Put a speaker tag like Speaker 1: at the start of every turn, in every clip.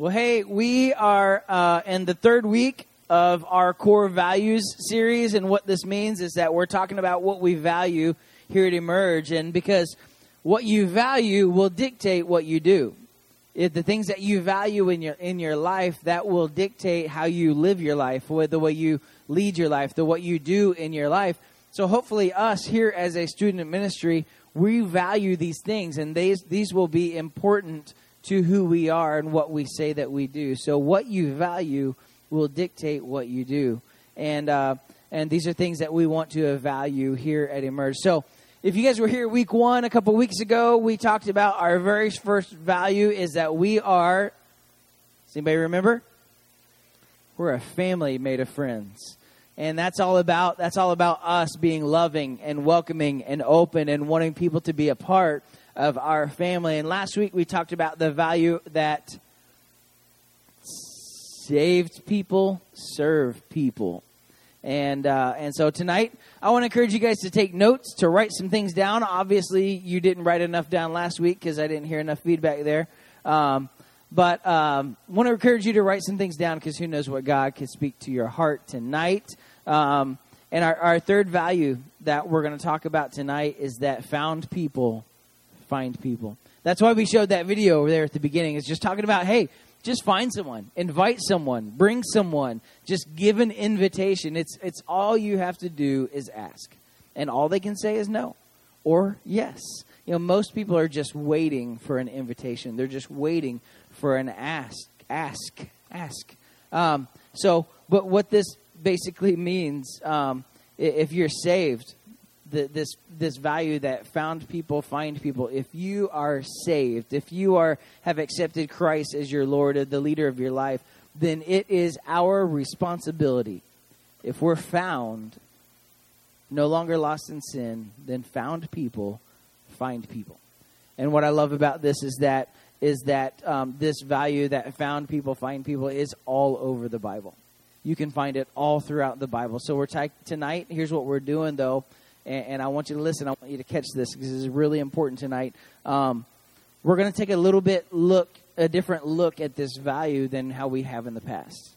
Speaker 1: Well, hey, we are uh, in the third week of our core values series, and what this means is that we're talking about what we value here at Emerge, and because what you value will dictate what you do. If the things that you value in your in your life that will dictate how you live your life, the way you lead your life, the what you do in your life. So hopefully, us here as a student ministry, we value these things, and these these will be important to who we are and what we say that we do. So what you value will dictate what you do, and uh, and these are things that we want to value here at Emerge. So if you guys were here week one a couple weeks ago, we talked about our very first value is that we are. Does anybody remember? We're a family made of friends and that's all about that's all about us being loving and welcoming and open and wanting people to be a part of our family and last week we talked about the value that saved people serve people and uh, and so tonight I want to encourage you guys to take notes to write some things down. Obviously, you didn't write enough down last week because I didn't hear enough feedback there. Um, but um, want to encourage you to write some things down because who knows what God can speak to your heart tonight. Um, and our, our third value that we're going to talk about tonight is that found people find people. That's why we showed that video over there at the beginning. It's just talking about, hey, just find someone, invite someone, bring someone, just give an invitation. It's it's all you have to do is ask. And all they can say is no or yes. You know, most people are just waiting for an invitation. They're just waiting for an ask, ask, ask. Um, so, but what this basically means um, if you're saved, the, this this value that found people find people. If you are saved, if you are have accepted Christ as your Lord, the leader of your life, then it is our responsibility. If we're found, no longer lost in sin, then found people find people. And what I love about this is that is that um, this value that found people find people is all over the Bible. You can find it all throughout the Bible. So we're t- tonight. Here's what we're doing, though, and, and, I want you to listen. I want you to catch this because this is really important tonight. Um, we're going to take a little bit look, a different look at this value than how we have in the past.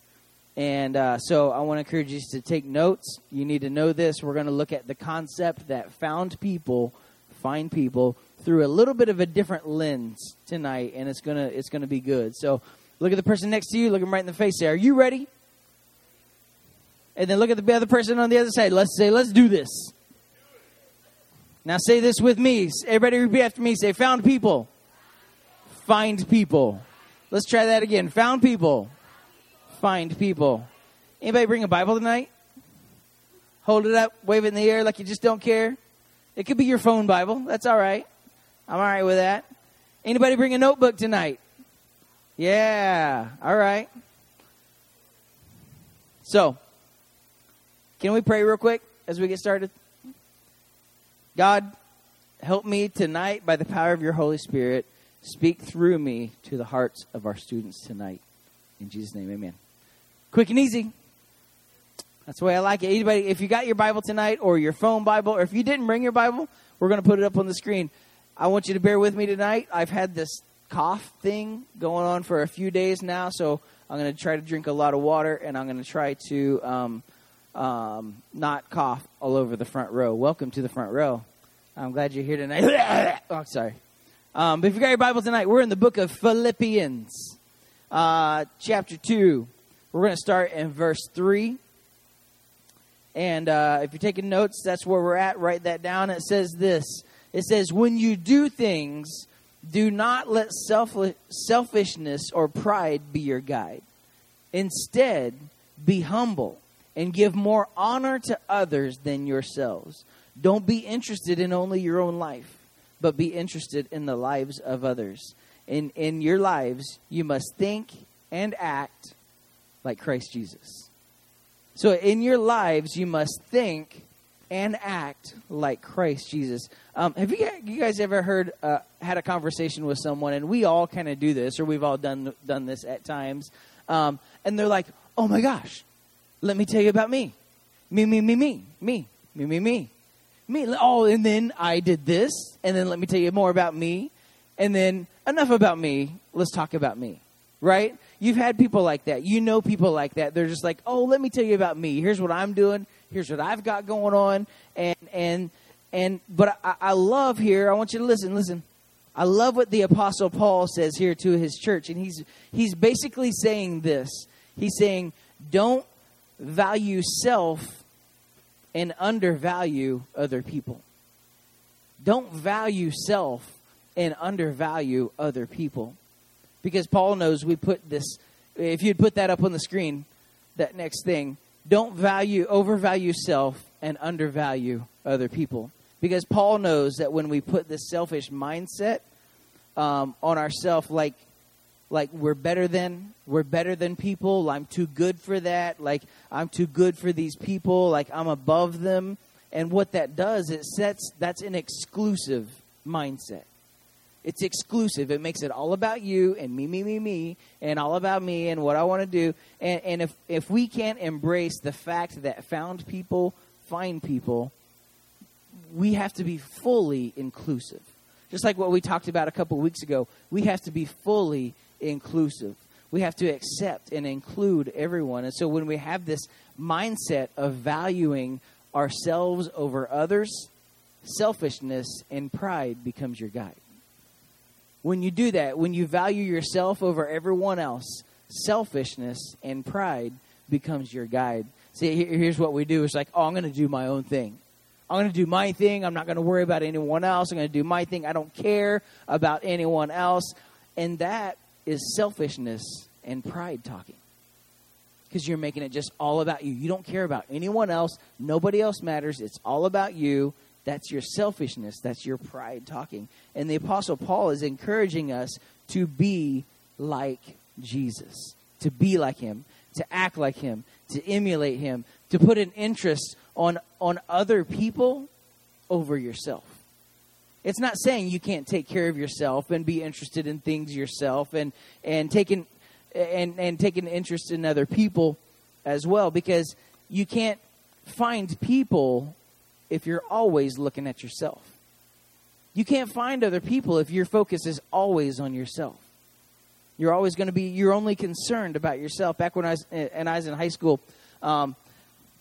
Speaker 1: And uh, so I want to encourage you to take notes. You need to know this. We're going to look at the concept that found people find people through a little bit of a different lens tonight, and it's gonna it's gonna be good. So look at the person next to you, look them right in the face. Say, "Are you ready?" and then look at the other person on the other side. Let's say, let's do this. Now say this with me. Everybody repeat after me. Say, found people. Find people. Let's try that again. Found people. Find people. Anybody bring a Bible tonight? Hold it up, wave it in the air like you just don't care. It could be your phone Bible. That's all right. I'm all right with that. Anybody bring a notebook tonight? Yeah. All right. So, can we pray real quick as we get started? God, help me tonight by the power of your Holy Spirit. Speak through me to the hearts of our students tonight. In Jesus' name, amen. Quick and easy. That's the way I like it. Anybody, if you got your Bible tonight or your phone Bible, or if you didn't bring your Bible, we're going to put it up on the screen. I want you to bear with me tonight. I've had this cough thing going on for a few days now, so I'm going to try to drink a lot of water and I'm going to try to um, um, not cough all over the front row. Welcome to the front row. I'm glad you're here tonight. oh, sorry. Um, but if you got your Bible tonight, we're in the book of Philippians, uh, chapter 2. We're going to start in verse 3. And uh, if you're taking notes, that's where we're at. Write that down. It says this It says, When you do things, do not let self- selfishness or pride be your guide. Instead, be humble and give more honor to others than yourselves. Don't be interested in only your own life, but be interested in the lives of others. In, in your lives, you must think and act like Christ Jesus. So, in your lives, you must think and act like Christ Jesus. Um, have you, you guys ever heard, uh, had a conversation with someone, and we all kind of do this, or we've all done done this at times, um, and they're like, "Oh my gosh, let me tell you about me. Me, me, me, me, me, me, me, me. Me. Oh, and then I did this, and then let me tell you more about me, and then enough about me. Let's talk about me. right? You've had people like that. You know people like that. They're just like, "Oh, let me tell you about me. Here's what I'm doing. Here's what I've got going on." And and and but I, I love here. I want you to listen. Listen. I love what the apostle Paul says here to his church and he's he's basically saying this. He's saying, "Don't value self and undervalue other people." Don't value self and undervalue other people. Because Paul knows we put this, if you'd put that up on the screen, that next thing, don't value, overvalue self and undervalue other people. Because Paul knows that when we put this selfish mindset um, on ourselves, like like we're better than we're better than people i'm too good for that like i'm too good for these people like i'm above them and what that does it sets that's an exclusive mindset it's exclusive. It makes it all about you and me, me, me, me, and all about me and what I want to do. And, and if, if we can't embrace the fact that found people find people, we have to be fully inclusive. Just like what we talked about a couple weeks ago, we have to be fully inclusive. We have to accept and include everyone. And so when we have this mindset of valuing ourselves over others, selfishness and pride becomes your guide. When you do that, when you value yourself over everyone else, selfishness and pride becomes your guide. See, here's what we do. It's like, oh, I'm going to do my own thing. I'm going to do my thing. I'm not going to worry about anyone else. I'm going to do my thing. I don't care about anyone else. And that is selfishness and pride talking. Because you're making it just all about you. You don't care about anyone else. Nobody else matters. It's all about you. That's your selfishness. That's your pride talking. And the Apostle Paul is encouraging us to be like Jesus, to be like him, to act like him, to emulate him, to put an interest on, on other people over yourself. It's not saying you can't take care of yourself and be interested in things yourself and, and taking and, and take an interest in other people as well because you can't find people if you're always looking at yourself. You can't find other people if your focus is always on yourself. You're always going to be, you're only concerned about yourself. Back when I was, and I was in high school, um,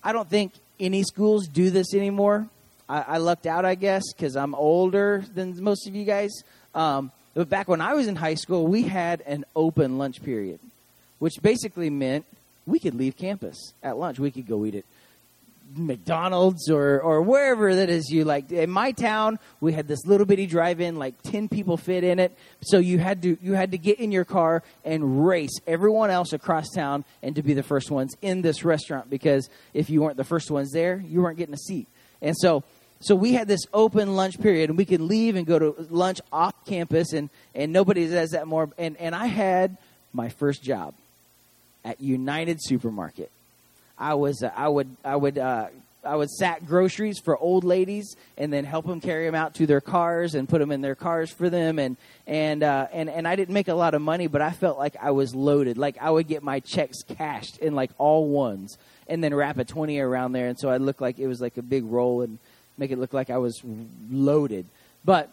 Speaker 1: I don't think any schools do this anymore. I, I lucked out, I guess, because I'm older than most of you guys. Um, but back when I was in high school, we had an open lunch period, which basically meant we could leave campus at lunch. We could go eat at McDonald's or, or wherever that is you like. In my town, we had this little bitty drive-in, like ten people fit in it. So you had to you had to get in your car and race everyone else across town and to be the first ones in this restaurant because if you weren't the first ones there, you weren't getting a seat. And so so we had this open lunch period and we could leave and go to lunch off campus and, and nobody does that more and, and I had my first job at United Supermarket. I was uh, I would I would uh, I would sack groceries for old ladies and then help them carry them out to their cars and put them in their cars for them and and uh, and and I didn't make a lot of money, but I felt like I was loaded. Like I would get my checks cashed in like all ones and then wrap a twenty around there, and so I looked like it was like a big roll and make it look like I was loaded. But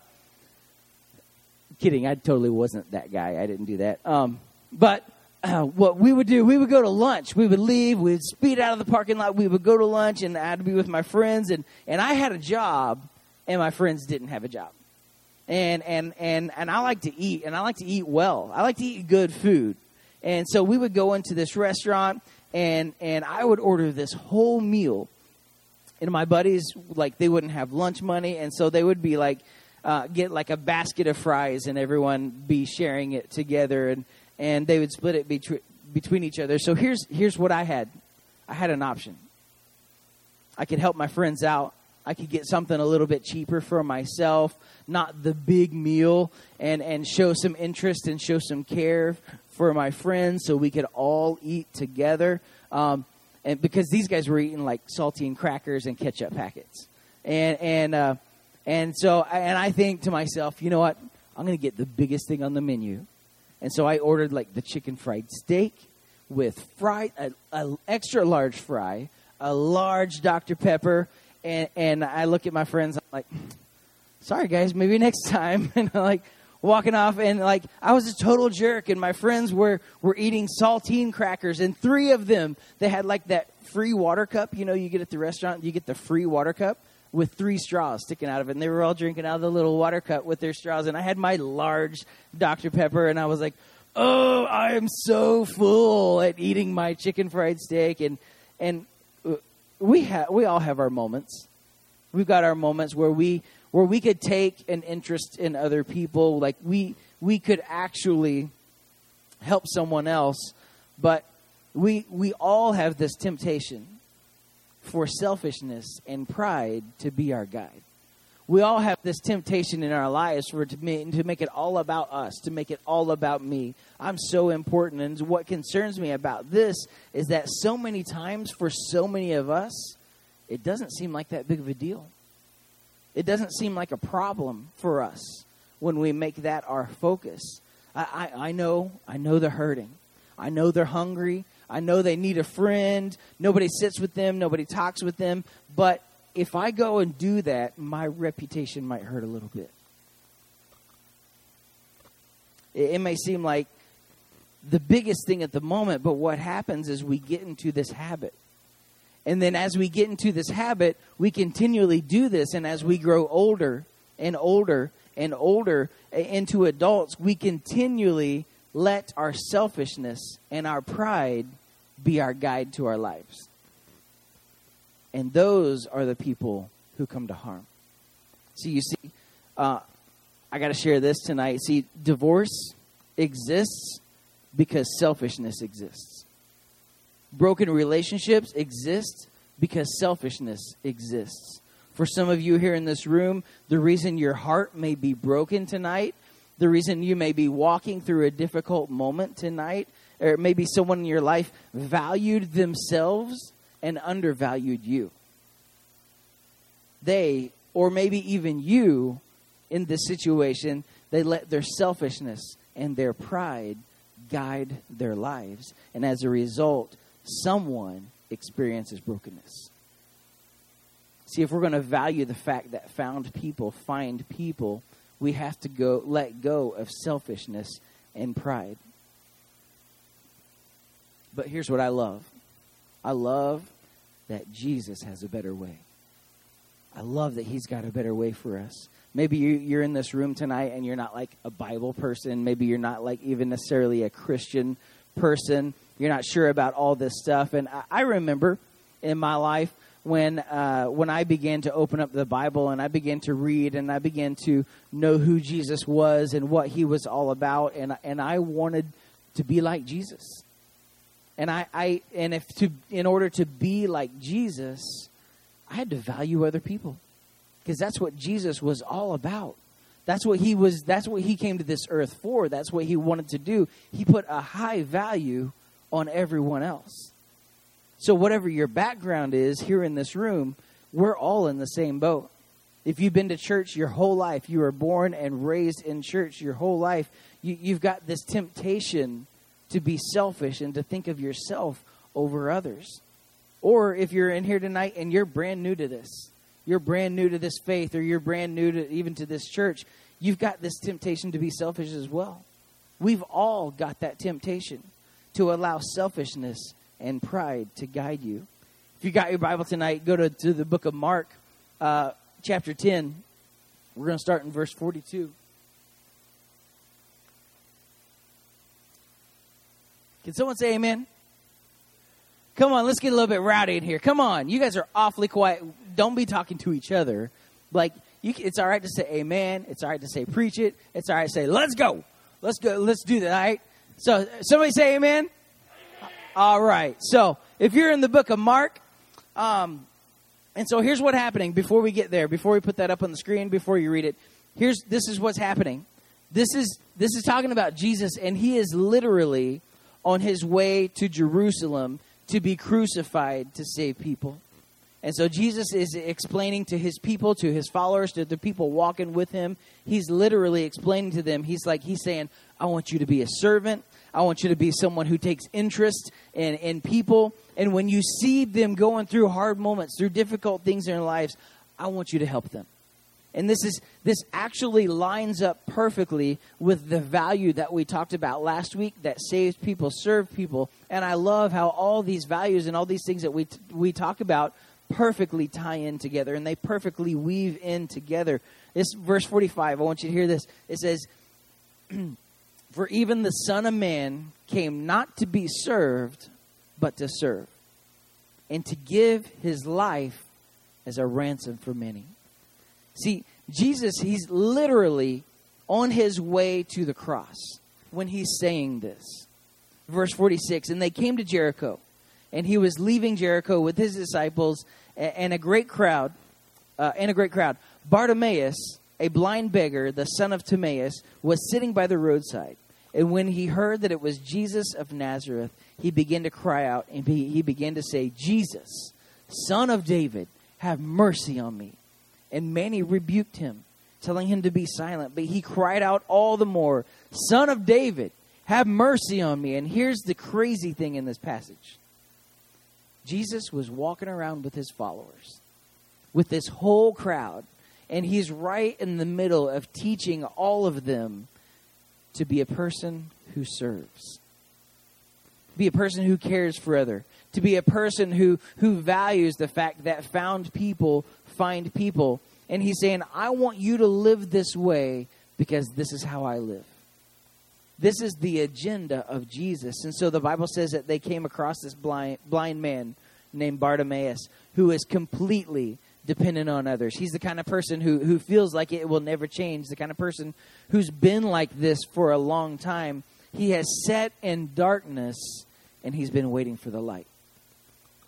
Speaker 1: kidding, I totally wasn't that guy. I didn't do that. Um, but uh, what we would do, we would go to lunch. We would leave, we'd speed out of the parking lot, we would go to lunch, and I'd be with my friends. And, and I had a job, and my friends didn't have a job. And, and, and, and I like to eat, and I like to eat well. I like to eat good food. And so we would go into this restaurant, and, and I would order this whole meal. And my buddies, like, they wouldn't have lunch money, and so they would be like, uh, get like a basket of fries, and everyone be sharing it together. And, and they would split it between between each other. So here's here's what I had. I had an option. I could help my friends out. I could get something a little bit cheaper for myself, not the big meal, and and show some interest and show some care for my friends, so we could all eat together. Um, and because these guys were eating like saltine crackers and ketchup packets, and and uh, and so and I think to myself, you know what? I'm going to get the biggest thing on the menu and so I ordered like the chicken fried steak with fried, an extra large fry, a large Dr. Pepper, and, and I look at my friends, I'm like, sorry guys, maybe next time. And I'm like, walking off and like I was a total jerk and my friends were were eating saltine crackers and three of them they had like that free water cup, you know, you get at the restaurant, you get the free water cup with three straws sticking out of it and they were all drinking out of the little water cup with their straws and I had my large Dr Pepper and I was like, "Oh, I am so full at eating my chicken fried steak and and uh, we have we all have our moments. We've got our moments where we where we could take an interest in other people, like we we could actually help someone else, but we we all have this temptation for selfishness and pride to be our guide. We all have this temptation in our lives for to make, to make it all about us, to make it all about me. I'm so important, and what concerns me about this is that so many times for so many of us, it doesn't seem like that big of a deal. It doesn't seem like a problem for us when we make that our focus. I, I, I know, I know they're hurting. I know they're hungry. I know they need a friend. Nobody sits with them. Nobody talks with them. But if I go and do that, my reputation might hurt a little bit. It, it may seem like the biggest thing at the moment, but what happens is we get into this habit and then as we get into this habit, we continually do this. And as we grow older and older and older into adults, we continually let our selfishness and our pride be our guide to our lives. And those are the people who come to harm. See, you see, uh, I got to share this tonight. See, divorce exists because selfishness exists. Broken relationships exist because selfishness exists. For some of you here in this room, the reason your heart may be broken tonight, the reason you may be walking through a difficult moment tonight, or maybe someone in your life valued themselves and undervalued you. They, or maybe even you, in this situation, they let their selfishness and their pride guide their lives. And as a result, someone experiences brokenness. See, if we're going to value the fact that found people find people, we have to go let go of selfishness and pride. But here's what I love. I love that Jesus has a better way. I love that he's got a better way for us. Maybe you're in this room tonight and you're not like a Bible person. Maybe you're not like even necessarily a Christian person you're not sure about all this stuff. And I, remember in my life when uh, when I began to open up the Bible and I began to read and I began to know who Jesus was and what he was all about, and and I wanted to be like Jesus. And I, I and if to in order to be like Jesus, I had to value other people because that's what Jesus was all about. That's what he was. That's what he came to this earth for. That's what he wanted to do. He put a high value on everyone else. So, whatever your background is here in this room, we're all in the same boat. If you've been to church your whole life, you were born and raised in church your whole life, you, you've got this temptation to be selfish and to think of yourself over others. Or if you're in here tonight and you're brand new to this, you're brand new to this faith, or you're brand new to even to this church, you've got this temptation to be selfish as well. We've all got that temptation to allow selfishness and pride to guide you. If you got your Bible tonight, go to, to the book of Mark, uh, chapter 10. We're going to start in verse 42. Can someone say amen? Come on, let's get a little bit rowdy in here. Come on, you guys are awfully quiet. Don't be talking to each other. Like, you, it's all right to say amen. It's all right to say preach it. It's all right to say, let's go. Let's go. Let's do that, all right? So somebody say amen. All right. So if you're in the book of Mark, um, and so here's what's happening before we get there, before we put that up on the screen, before you read it. Here's this is what's happening. This is this is talking about Jesus, and he is literally on his way to Jerusalem to be crucified to save people. And so Jesus is explaining to his people, to his followers, to the people walking with him. He's literally explaining to them. He's like, he's saying, I want you to be a servant. I want you to be someone who takes interest in, in people. And when you see them going through hard moments, through difficult things in their lives, I want you to help them. And this is this actually lines up perfectly with the value that we talked about last week that saves people, serve people. And I love how all these values and all these things that we we talk about perfectly tie in together and they perfectly weave in together. This verse 45, I want you to hear this. It says For even the son of man came not to be served, but to serve, and to give his life as a ransom for many. See, Jesus, he's literally on his way to the cross when he's saying this. Verse 46 And they came to Jericho, and he was leaving Jericho with his disciples and a great crowd. Uh, and a great crowd. Bartimaeus, a blind beggar, the son of Timaeus, was sitting by the roadside. And when he heard that it was Jesus of Nazareth, he began to cry out and he began to say, Jesus, son of David, have mercy on me. And many rebuked him, telling him to be silent. But he cried out all the more, Son of David, have mercy on me. And here's the crazy thing in this passage Jesus was walking around with his followers, with this whole crowd, and he's right in the middle of teaching all of them to be a person who serves, be a person who cares for other, to be a person who who values the fact that found people find people. And he's saying, I want you to live this way because this is how I live. This is the agenda of Jesus. And so the Bible says that they came across this blind, blind man named Bartimaeus who is completely dependent on others. He's the kind of person who, who feels like it will never change, the kind of person who's been like this for a long time. He has sat in darkness and he's been waiting for the light.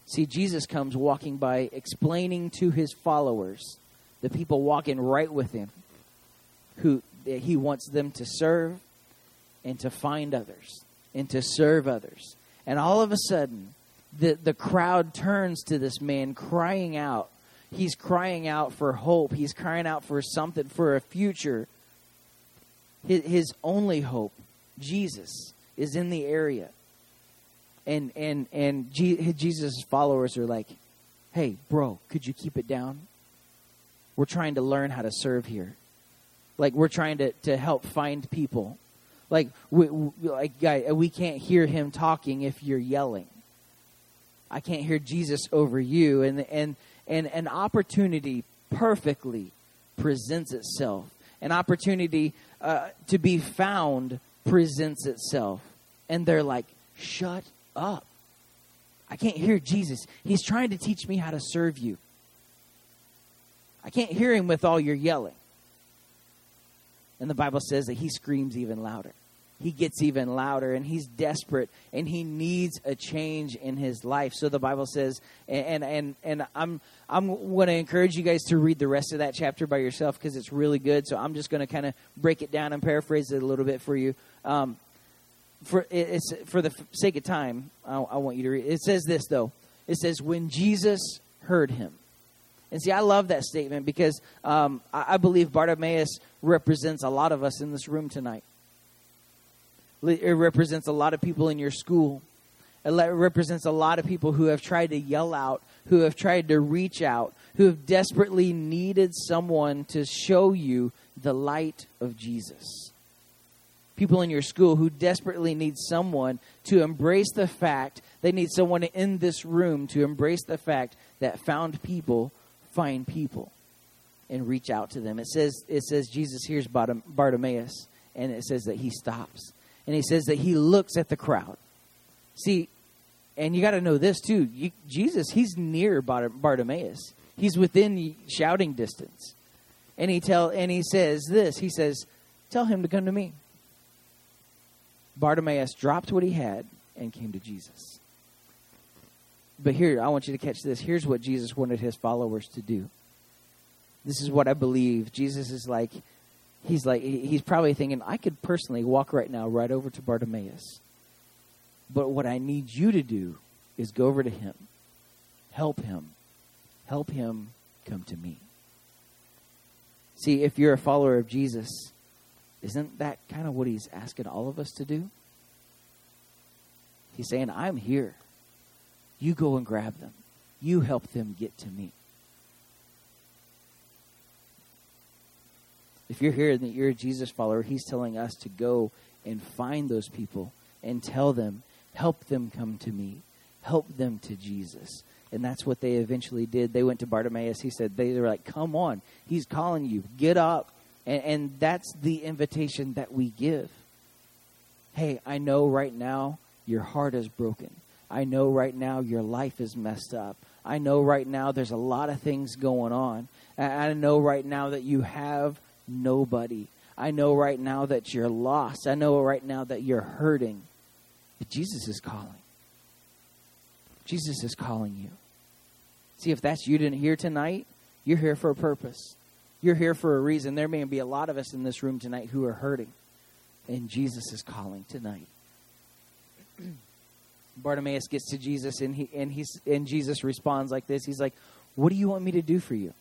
Speaker 1: See, Jesus comes walking by explaining to his followers, the people walking right with him, who he wants them to serve and to find others and to serve others. And all of a sudden, the, the crowd turns to this man crying out. He's crying out for hope. He's crying out for something, for a future. His, his only hope, Jesus, is in the area and and and Jesus' followers are like, "Hey, bro, could you keep it down? We're trying to learn how to serve here. Like we're trying to to help find people. Like we, we like guy, we can't hear him talking if you're yelling. I can't hear Jesus over you and and and an opportunity perfectly presents itself. An opportunity uh, to be found presents itself. And they're like, shut up. I can't hear Jesus. He's trying to teach me how to serve you. I can't hear him with all your yelling. And the Bible says that he screams even louder. He gets even louder and he's desperate and he needs a change in his life. So the Bible says and and and I'm I'm going to encourage you guys to read the rest of that chapter by yourself because it's really good. So I'm just going to kind of break it down and paraphrase it a little bit for you. Um, for it's for the sake of time, I, I want you to read. It says this though. It says when Jesus heard him. And see, I love that statement because um, I, I believe Bartimaeus represents a lot of us in this room tonight. It represents a lot of people in your school. It represents a lot of people who have tried to yell out, who have tried to reach out, who have desperately needed someone to show you the light of Jesus people in your school who desperately need someone to embrace the fact, they need someone in this room to embrace the fact that found people find people and reach out to them. It says, it says Jesus hears Bartimaeus, and it says that he stops. And he says that he looks at the crowd. See, and you got to know this too. You, Jesus, he's near Bartimaeus. He's within shouting distance. And he tell and he says this. He says, "Tell him to come to me." Bartimaeus dropped what he had and came to Jesus. But here, I want you to catch this. Here's what Jesus wanted his followers to do. This is what I believe. Jesus is like, he's like, he's probably thinking, I could personally walk right now right over to Bartimaeus. But what I need you to do is go over to him, help him, help him come to me. See, if you're a follower of Jesus, isn't that kind of what he's asking all of us to do? He's saying, I'm here. You go and grab them. You help them get to me. If you're here and you're a Jesus follower, He's telling us to go and find those people and tell them, help them come to me, help them to Jesus. And that's what they eventually did. They went to Bartimaeus. He said, they were like, come on, He's calling you, get up. And, and that's the invitation that we give. Hey, I know right now your heart is broken. I know right now your life is messed up. I know right now there's a lot of things going on. I know right now that you have nobody. I know right now that you're lost. I know right now that you're hurting. But Jesus is calling. Jesus is calling you. See, if that's you didn't hear tonight, you're here for a purpose. You're here for a reason. There may be a lot of us in this room tonight who are hurting. And Jesus is calling tonight. Bartimaeus gets to Jesus and he and he's and Jesus responds like this. He's like, "What do you want me to do for you?"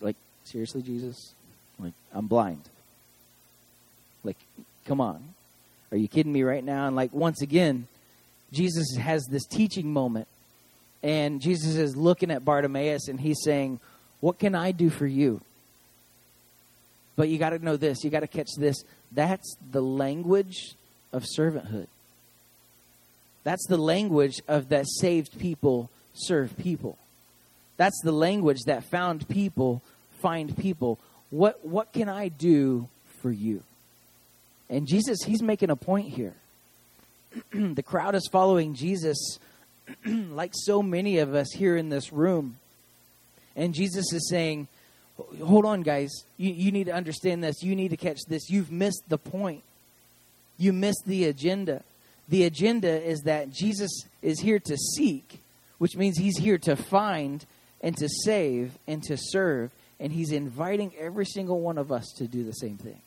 Speaker 1: Like, seriously, Jesus? Like, I'm blind. Like, come on. Are you kidding me right now? And like once again, Jesus has this teaching moment. And Jesus is looking at Bartimaeus and he's saying, "What can I do for you?" But you got to know this. You got to catch this. That's the language of servanthood. That's the language of that saved people serve people. That's the language that found people find people. What what can I do for you? And Jesus, he's making a point here. the crowd is following Jesus like so many of us here in this room. And Jesus is saying, Hold on, guys. You, you need to understand this. You need to catch this. You've missed the point. You missed the agenda. The agenda is that Jesus is here to seek, which means he's here to find and to save and to serve. And he's inviting every single one of us to do the same thing.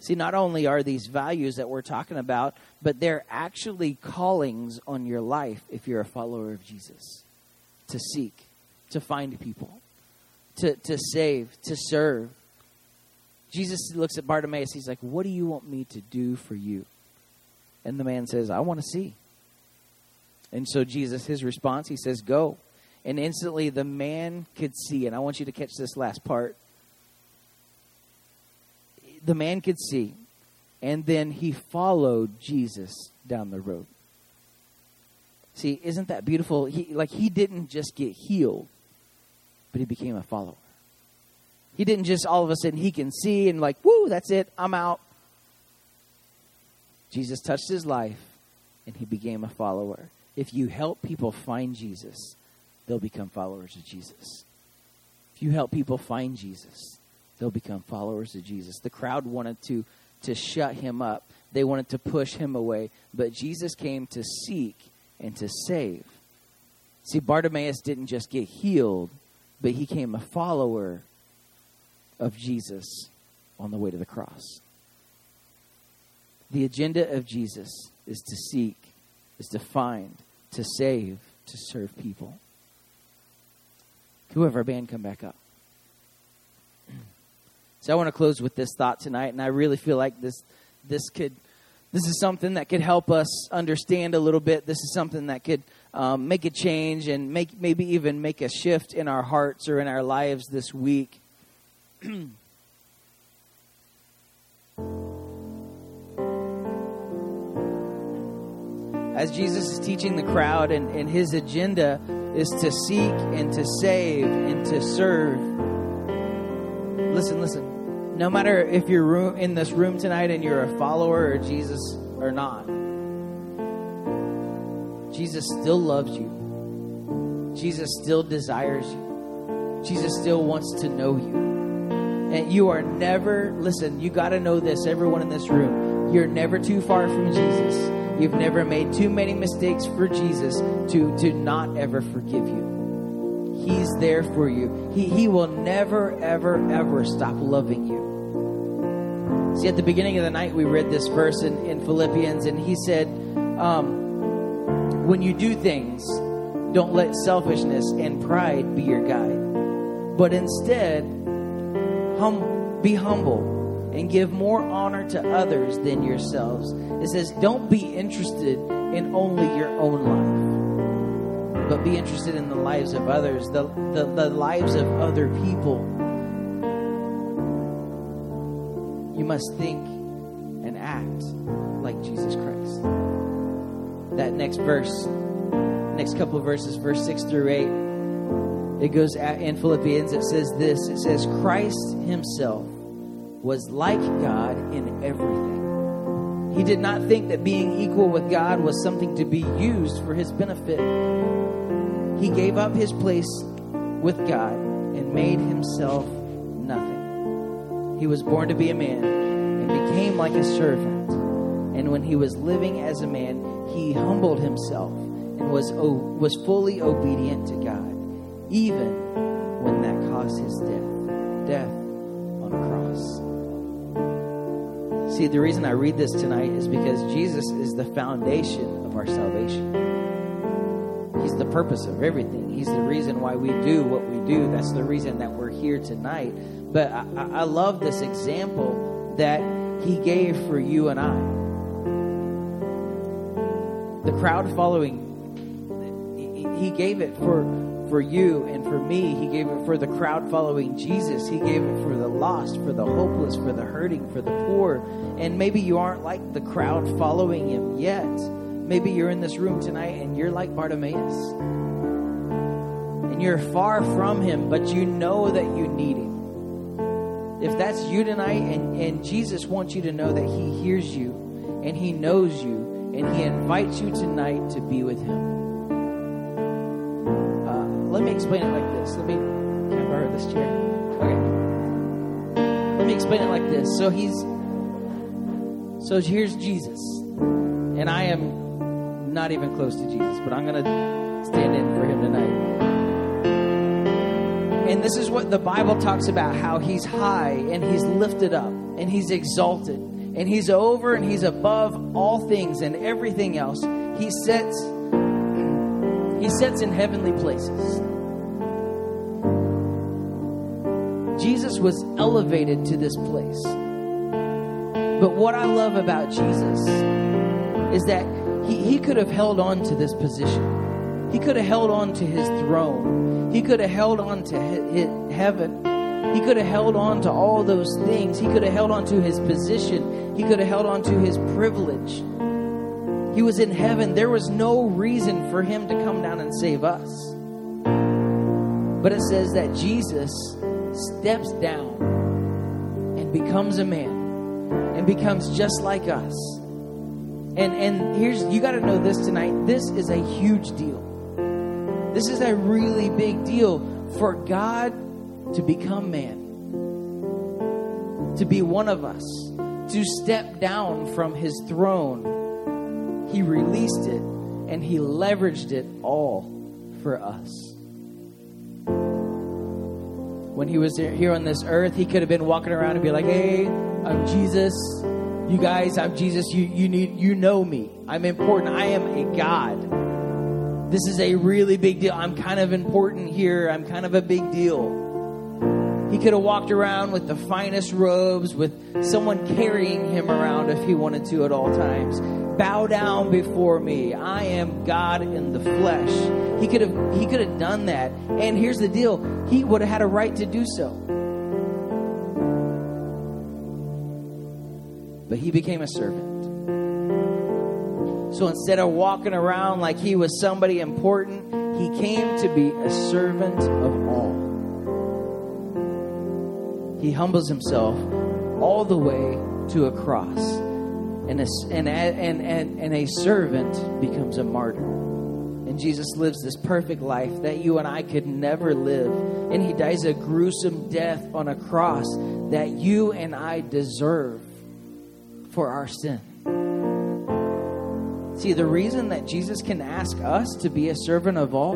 Speaker 1: See, not only are these values that we're talking about, but they're actually callings on your life if you're a follower of Jesus to seek, to find people, to, to save, to serve. Jesus looks at Bartimaeus. He's like, What do you want me to do for you? And the man says, I want to see. And so Jesus, his response, he says, Go. And instantly the man could see. And I want you to catch this last part. The man could see. And then he followed Jesus down the road. See, isn't that beautiful? He like he didn't just get healed, but he became a follower. He didn't just all of a sudden he can see and like, woo, that's it, I'm out. Jesus touched his life and he became a follower. If you help people find Jesus, they'll become followers of Jesus. If you help people find Jesus, they'll become followers of Jesus. The crowd wanted to to shut him up. They wanted to push him away, but Jesus came to seek and to save. See, Bartimaeus didn't just get healed, but he came a follower of Jesus on the way to the cross. The agenda of Jesus is to seek, is to find, to save, to serve people. Whoever band come back up. So I want to close with this thought tonight, and I really feel like this this could this is something that could help us understand a little bit. This is something that could um, make a change and make maybe even make a shift in our hearts or in our lives this week. as Jesus is teaching the crowd, and, and his agenda is to seek and to save and to serve. Listen, listen. No matter if you're in this room tonight and you're a follower of Jesus or not, Jesus still loves you. Jesus still desires you. Jesus still wants to know you. And you are never, listen, you got to know this, everyone in this room. You're never too far from Jesus You've never made too many mistakes for Jesus to, to not ever forgive you. He's there for you. He, he will never, ever, ever stop loving you. See, at the beginning of the night, we read this verse in, in Philippians, and he said, um, When you do things, don't let selfishness and pride be your guide, but instead, hum, be humble and give more honor to others than yourselves. It says, don't be interested in only your own life, but be interested in the lives of others, the, the, the lives of other people. you must think and act like Jesus Christ. That next verse, next couple of verses, verse 6 through 8, it goes in Philippians, it says this it says, Christ himself was like God in everything. He did not think that being equal with God was something to be used for his benefit. He gave up his place with God and made himself nothing. He was born to be a man and became like a servant. And when he was living as a man, he humbled himself and was, was fully obedient to God, even when that caused his death. Death on a cross. See, the reason I read this tonight is because Jesus is the foundation of our salvation. He's the purpose of everything. He's the reason why we do what we do. That's the reason that we're here tonight. But I, I love this example that he gave for you and I. The crowd following, he gave it for for you and for me. He gave it for the crowd following Jesus. He gave it for the lost, for the hopeless, for the hurting, for the poor. And maybe you aren't like the crowd following him yet. Maybe you're in this room tonight and you're like Bartimaeus. And you're far from him, but you know that you need him. If that's you tonight and, and Jesus wants you to know that he hears you and he knows you and he invites you tonight to be with him. Explain it like this. Let me, can borrow this chair? Okay. Let me explain it like this. So he's, so here's Jesus. And I am not even close to Jesus, but I'm to stand in for him tonight. And this is what the Bible talks about how he's high and he's lifted up and he's exalted and he's over and he's above all things and everything else. He sits he sits in heavenly places. Jesus was elevated to this place. But what I love about Jesus is that he, he could have held on to this position. He could have held on to his throne. He could have held on to he, heaven. He could have held on to all those things. He could have held on to his position. He could have held on to his privilege. He was in heaven. There was no reason for him to come down and save us. But it says that Jesus steps down and becomes a man and becomes just like us and and here's you got to know this tonight. This is a huge deal. This is a really big deal for God to become man. To be one of us, to step down from his throne. He released it and he leveraged it all for us. When he was here on this earth, he could have been walking around and be like, "Hey, I'm Jesus you guys, I'm Jesus. You, you need, you know me. I'm important. I am a God. This is a really big deal. I'm kind of important here. I'm kind of a big deal. He could have walked around with the finest robes, with someone carrying him around if he wanted to at all times. Bow down before me. I am God in the flesh. He could have he could have done that. And here's the deal. He would have had a right to do so. but he became a servant. So instead of walking around like he was somebody important, he came to be a servant of all. He humbles himself all the way to a cross. And a, and, and, and, and a servant becomes a martyr. And Jesus lives this perfect life that you and I could never live. And he dies a gruesome death on a cross that you and I deserve for our sin. See, the reason that Jesus can ask us to be a servant of all,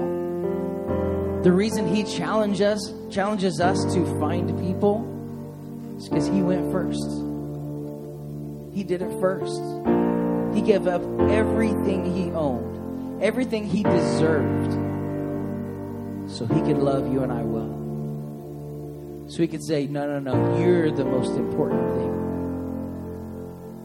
Speaker 1: the reason he challenges challenges us to find people, is because he went first. He did it first. He gave up everything he owned, everything he deserved, so he could love you and I well. So he could say, No, no, no, you're the most important thing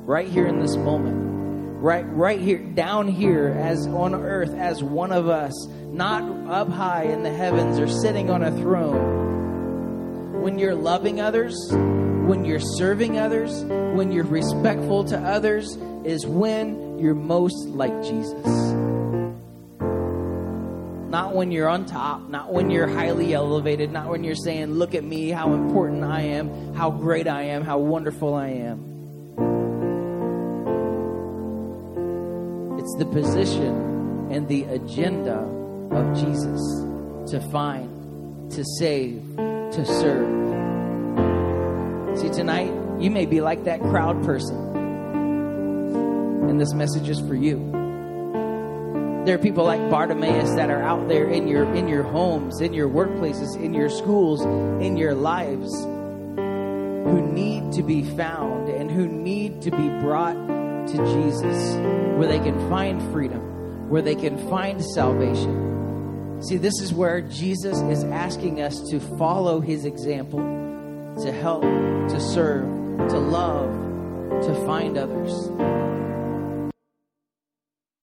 Speaker 1: right here in this moment right right here down here as on earth as one of us not up high in the heavens or sitting on a throne when you're loving others when you're serving others, when you're respectful to others, is when you're most like Jesus. Not when you're on top, not when you're highly elevated, not when you're saying, Look at me, how important I am, how great I am, how wonderful I am. It's the position and the agenda of Jesus to find, to save, to serve. See, tonight, you may be like that crowd person. And this message is for you. There are people like Bartimaeus that are out there in your in your homes, in your workplaces, in your schools, in your lives who need to be found and who need to be brought to Jesus where they can find freedom, where they can find salvation. See, this is where Jesus is asking us to follow his example, to help, to serve, to love, to find others.